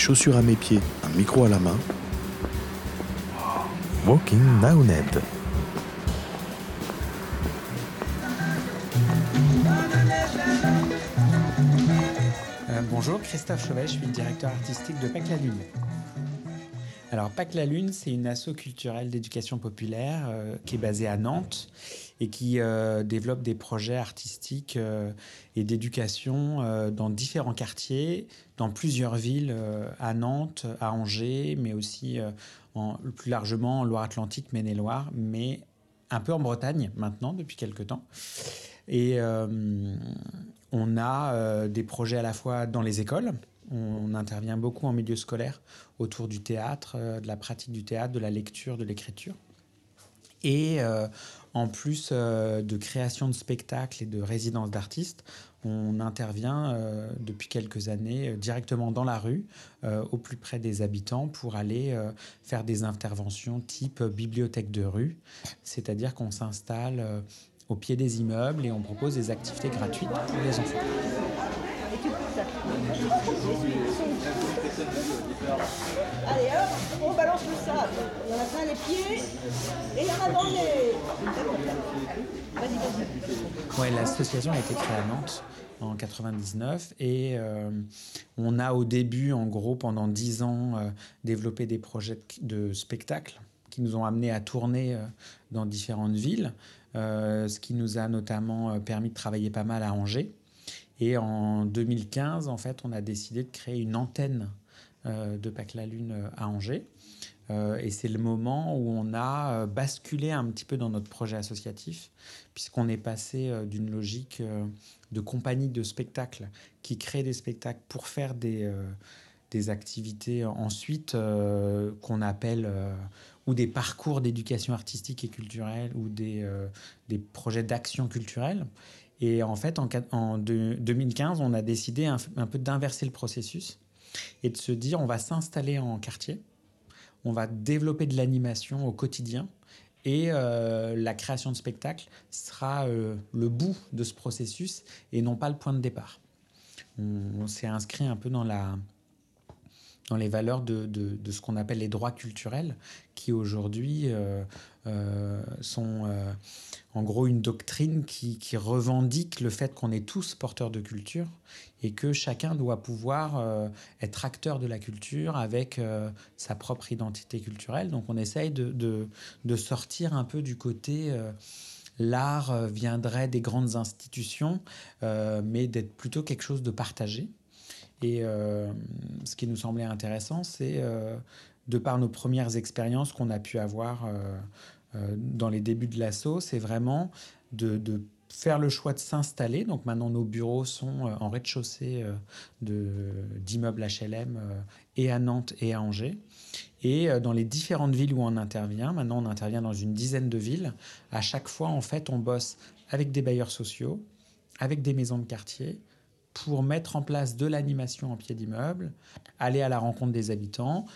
chaussures à mes pieds, un micro à la main. Walking Ned. Euh, bonjour, Christophe Chauvet, je suis le directeur artistique de Pâques la Lune. Alors, Pâques la Lune, c'est une asso culturelle d'éducation populaire euh, qui est basée à Nantes et qui euh, développe des projets artistiques et d'éducation dans différents quartiers, dans plusieurs villes, à Nantes, à Angers, mais aussi plus largement en Loire-Atlantique, Maine-et-Loire, mais un peu en Bretagne maintenant, depuis quelques temps. Et on a des projets à la fois dans les écoles, on intervient beaucoup en milieu scolaire autour du théâtre, euh, de la pratique du théâtre, de la lecture, de l'écriture. Et euh, en plus euh, de création de spectacles et de résidence d'artistes, on intervient depuis quelques années directement dans la rue, au plus près des habitants, pour aller faire des interventions type bibliothèque de rue, c'est-à-dire qu'on s'installe au pied des immeubles et on propose des activités gratuites pour les enfants. Allez hop, on balance le sable. Il y en a plein les en. Ouais, l'association a été créée à Nantes en 99 et euh, on a au début, en gros, pendant 10 ans, euh, développé des projets de spectacles qui nous ont amenés à tourner euh, dans différentes villes, ce qui nous a notamment permis de travailler pas mal à Angers. Et en 2015, en fait, on a décidé de créer une antenne de Pâques la Lune à Angers. Euh, et c'est le moment où on a basculé un petit peu dans notre projet associatif, puisqu'on est passé d'une logique de compagnie de spectacles qui crée des spectacles pour faire des, des activités ensuite qu'on appelle ou des parcours d'éducation artistique et culturelle ou des, des projets d'action culturelle. Et en fait, en 2015, on a décidé un, peu d'inverser le processus et de se dire on va s'installer en quartier, on va développer de l'animation au quotidien et euh, la création de spectacles sera euh, le bout de ce processus et non pas le point de départ. On, s'est inscrit un peu dans la, dans les valeurs de, de, ce qu'on appelle les droits culturels, qui aujourd'hui euh, euh, sont euh, en gros une doctrine qui, qui revendique le fait qu'on est tous porteurs de culture et que chacun doit pouvoir être acteur de la culture avec sa propre identité culturelle. Donc on essaye de, de, de sortir un peu du côté l'art viendrait des grandes institutions, mais d'être plutôt quelque chose de partagé. Et ce qui nous semblait intéressant, c'est euh, de par nos premières expériences qu'on a pu avoir euh, dans les débuts de l'assaut, c'est vraiment de, faire le choix de s'installer. Donc maintenant, nos bureaux sont en rez-de-chaussée d'immeubles HLM et à Nantes et à Angers. Et dans les différentes villes où on intervient, maintenant on intervient dans une dizaine de villes, à chaque fois, en fait, on bosse avec des bailleurs sociaux, avec des maisons de quartier, pour mettre en place de l'animation en pied d'immeuble, aller à la rencontre des habitants.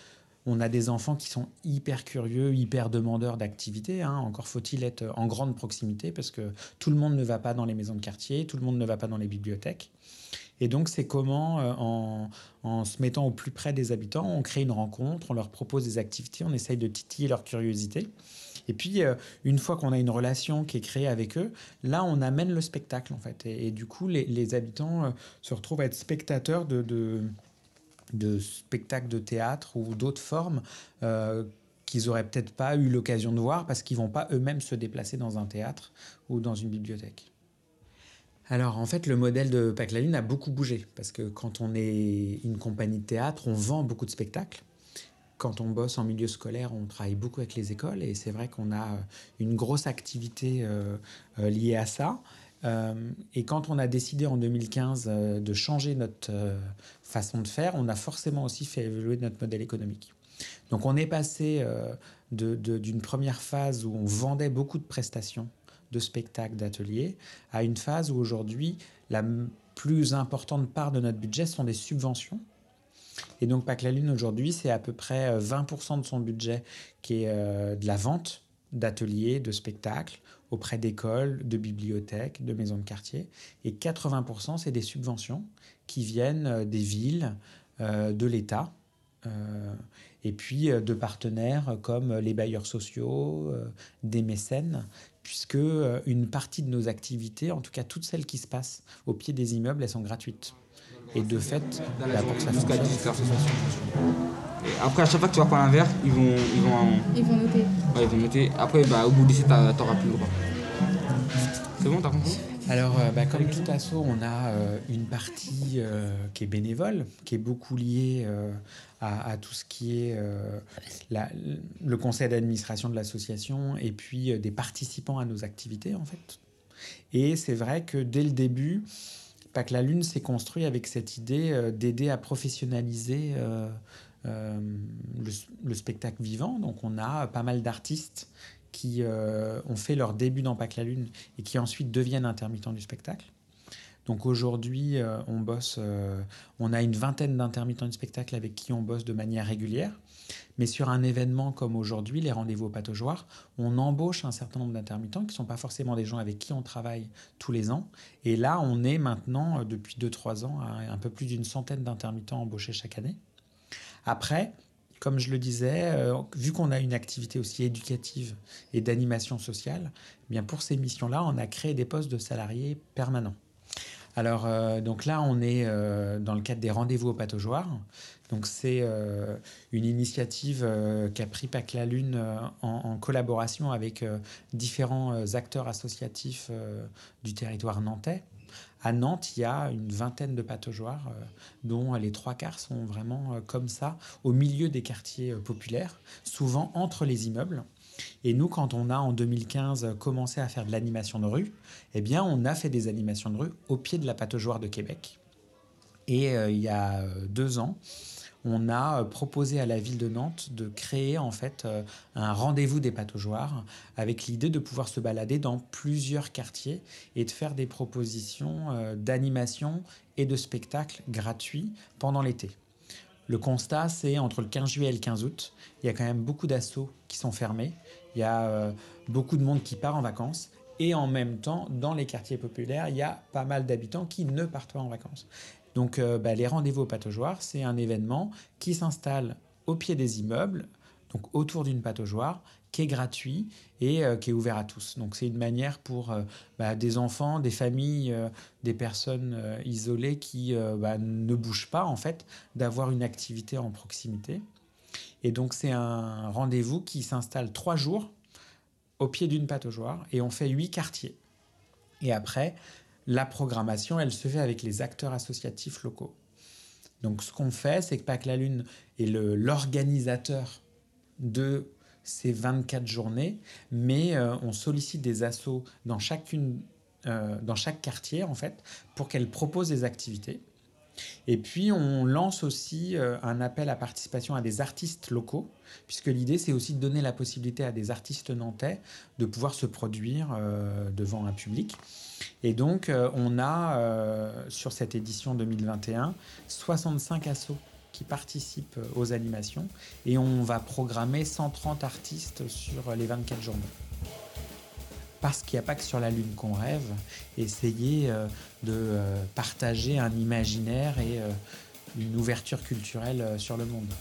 On a des enfants qui sont hyper curieux, hyper demandeurs d'activités. Hein. Encore faut-il être en grande proximité parce que tout le monde ne va pas dans les maisons de quartier, tout le monde ne va pas dans les bibliothèques. Et donc, c'est comment, euh, en, en, se mettant au plus près des habitants, on crée une rencontre, on leur propose des activités, on essaye de titiller leur curiosité. Et puis, euh, une fois qu'on a une relation qui est créée avec eux, là, on amène le spectacle, en fait. Et, du coup, les, habitants euh, se retrouvent à être spectateurs de, spectacles de théâtre ou d'autres formes euh, qu'ils auraient peut-être pas eu l'occasion de voir parce qu'ils vont pas eux-mêmes se déplacer dans un théâtre ou dans une bibliothèque. Alors en fait, le modèle de Pâques la Lune a beaucoup bougé parce que quand on est une compagnie de théâtre, on vend beaucoup de spectacles quand on bosse en milieu scolaire, on travaille beaucoup avec les écoles et c'est vrai qu'on a euh, une grosse activité euh, euh, liée à ça. et quand on a décidé en 2015 de changer notre façon de faire, on a forcément aussi fait évoluer notre modèle économique. Donc on est passé d'une première phase où on vendait beaucoup de prestations, de spectacles, d'ateliers, à une phase où aujourd'hui la plus importante part de notre budget sont des subventions et donc, Pâques la Lune, aujourd'hui, c'est à peu près 20% euh, de son budget qui est euh, de la vente d'ateliers, de spectacles auprès d'écoles, de bibliothèques, de maisons de quartier. Et 80%, c'est des subventions qui viennent euh, des villes, de l'État, et puis de partenaires comme les bailleurs sociaux, des mécènes, puisque une partie de nos activités, en tout cas toutes celles qui se passent au pied des immeubles, elles sont gratuites. Et de fait, la bourse jusqu'à après, à chaque fois que tu vas prendre un verre, ils vont, ils vont, ils vont noter. Ouais, ils vont noter. Après, bah, au bout d'ici, t'auras plus le droit. C'est bon, t'as compris? Alors, euh, bah, comme tout assaut, on a euh, une partie euh, qui est bénévole, qui est beaucoup liée à, tout ce qui est le conseil d'administration de l'association et puis des participants à nos activités, en fait. Et c'est vrai que dès le début, Pâques la Lune s'est construit avec cette idée d'aider à professionnaliser le, spectacle vivant. Donc, on a pas mal d'artistes qui euh, ont fait leur début dans Pâques la Lune et qui ensuite deviennent intermittents du spectacle. Donc aujourd'hui, euh, on bosse, euh, on a une vingtaine d'intermittents du spectacle avec qui on bosse de manière régulière. Mais sur un événement comme aujourd'hui, les rendez-vous au pataugeoir, on embauche un certain nombre d'intermittents qui ne sont pas forcément des gens avec qui on travaille tous les ans. Et là, on est maintenant, depuis 2-3 ans, un peu plus d'une centaine d'intermittents embauchés chaque année. Après, comme je le disais, euh, vu qu'on a une activité aussi éducative et d'animation sociale, eh bien pour ces missions-là, on a créé des postes de salariés permanents. Alors, euh, donc là, on est euh, dans le cadre des rendez-vous au pataugeoir. Donc, c'est une initiative qu'a pris Pâques la Lune en, collaboration avec différents acteurs associatifs du territoire nantais. À Nantes, il y a une vingtaine de pataugeoires, euh, dont les trois quarts sont vraiment euh, comme ça, au milieu des quartiers euh, populaires, souvent entre les immeubles. Et nous, quand on a en 2015 commencé à faire de l'animation de rue, eh bien, on a fait des animations de rue au pied de la pataugeoire de Québec. Et il y a deux ans, on a euh, proposé à la ville de Nantes de créer en fait euh, un rendez-vous des pataugeoires avec l'idée de pouvoir se balader dans plusieurs quartiers et de faire des propositions euh, d'animation et de spectacles gratuits pendant l'été. Le constat, c'est entre le 15 juillet et le 15 août, il y a quand même beaucoup d'assauts qui sont fermés, il y a beaucoup de monde qui part en vacances et en même temps, dans les quartiers populaires, il y a pas mal d'habitants qui ne partent pas en vacances. Donc euh, bah, les rendez-vous au pataugeoire, c'est un événement qui s'installe au pied des immeubles, donc autour d'une pataugeoire, qui est gratuit et euh, qui est ouvert à tous. Donc c'est une manière pour euh, bah, des enfants, des familles, des personnes isolées qui bah, ne bougent pas en fait, d'avoir une activité en proximité. Et donc c'est un rendez-vous qui s'installe trois jours au pied d'une pataugeoire et on fait huit quartiers. Et après, la programmation, elle se fait avec les acteurs associatifs locaux. Donc ce qu'on fait, c'est que Pâques la Lune est l'organisateur de ces 24 journées, mais euh, on sollicite des assos dans, chacune, euh, dans chaque quartier, en fait, pour qu'elles proposent des activités. Et puis, on lance aussi euh, un appel à participation à des artistes locaux, puisque l'idée, c'est aussi de donner la possibilité à des artistes nantais de pouvoir se produire devant un public. Et donc, on a, sur cette édition 2021, 65 assos qui participent aux animations, et on va programmer 130 artistes sur les 24 journées parce qu'il n'y a pas que sur la Lune qu'on rêve, essayer euh, de euh, partager un imaginaire et euh, une ouverture culturelle sur le monde.